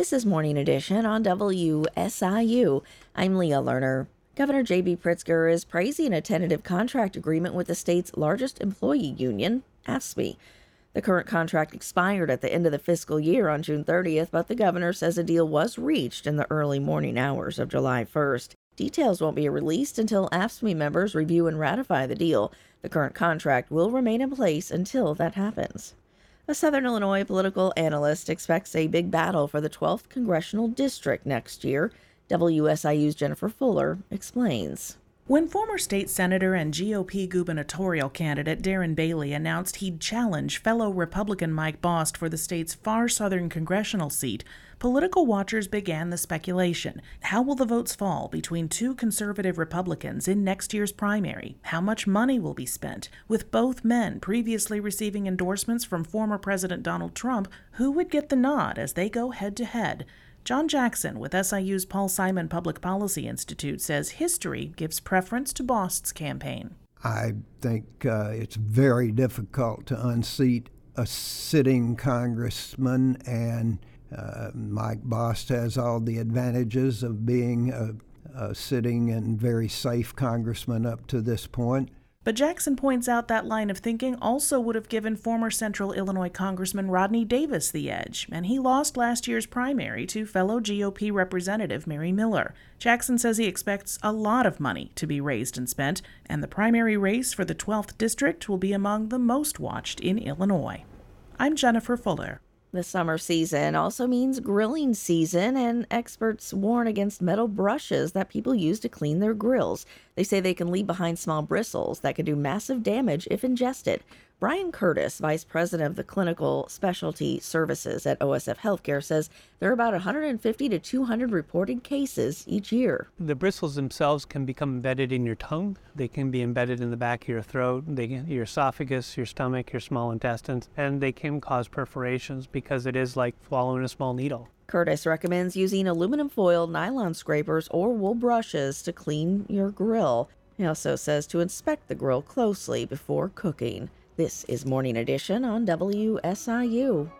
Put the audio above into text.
This is Morning Edition on WSIU. I'm Leah Lerner. Governor J.B. Pritzker is praising a tentative contract agreement with the state's largest employee union, AFSCME. The current contract expired at the end of the fiscal year on June 30th, but the governor says a deal was reached in the early morning hours of July 1st. Details won't be released until AFSCME members review and ratify the deal. The current contract will remain in place until that happens. A Southern Illinois political analyst expects a big battle for the 12th congressional district next year. WSIU's Jennifer Fuller explains. When former state senator and GOP gubernatorial candidate Darren Bailey announced he'd challenge fellow Republican Mike Bost for the state's far southern congressional seat, political watchers began the speculation. How will the votes fall between two conservative Republicans in next year's primary? How much money will be spent? With both men previously receiving endorsements from former President Donald Trump, who would get the nod as they go head to head? John Jackson with SIU's Paul Simon Public Policy Institute says history gives preference to Bost's campaign. I think uh, it's very difficult to unseat a sitting congressman, and uh, Mike Bost has all the advantages of being a, a sitting and very safe congressman up to this point. But Jackson points out that line of thinking also would have given former Central Illinois Congressman Rodney Davis the edge, and he lost last year's primary to fellow GOP Representative Mary Miller. Jackson says he expects a lot of money to be raised and spent, and the primary race for the 12th district will be among the most watched in Illinois. I'm Jennifer Fuller. The summer season also means grilling season, and experts warn against metal brushes that people use to clean their grills. They say they can leave behind small bristles that can do massive damage if ingested. Brian Curtis, Vice President of the Clinical Specialty Services at OSF Healthcare, says there are about 150 to 200 reported cases each year. The bristles themselves can become embedded in your tongue. They can be embedded in the back of your throat, they your esophagus, your stomach, your small intestines, and they can cause perforations because it is like swallowing a small needle. Curtis recommends using aluminum foil, nylon scrapers, or wool brushes to clean your grill. He also says to inspect the grill closely before cooking. This is Morning Edition on WSIU.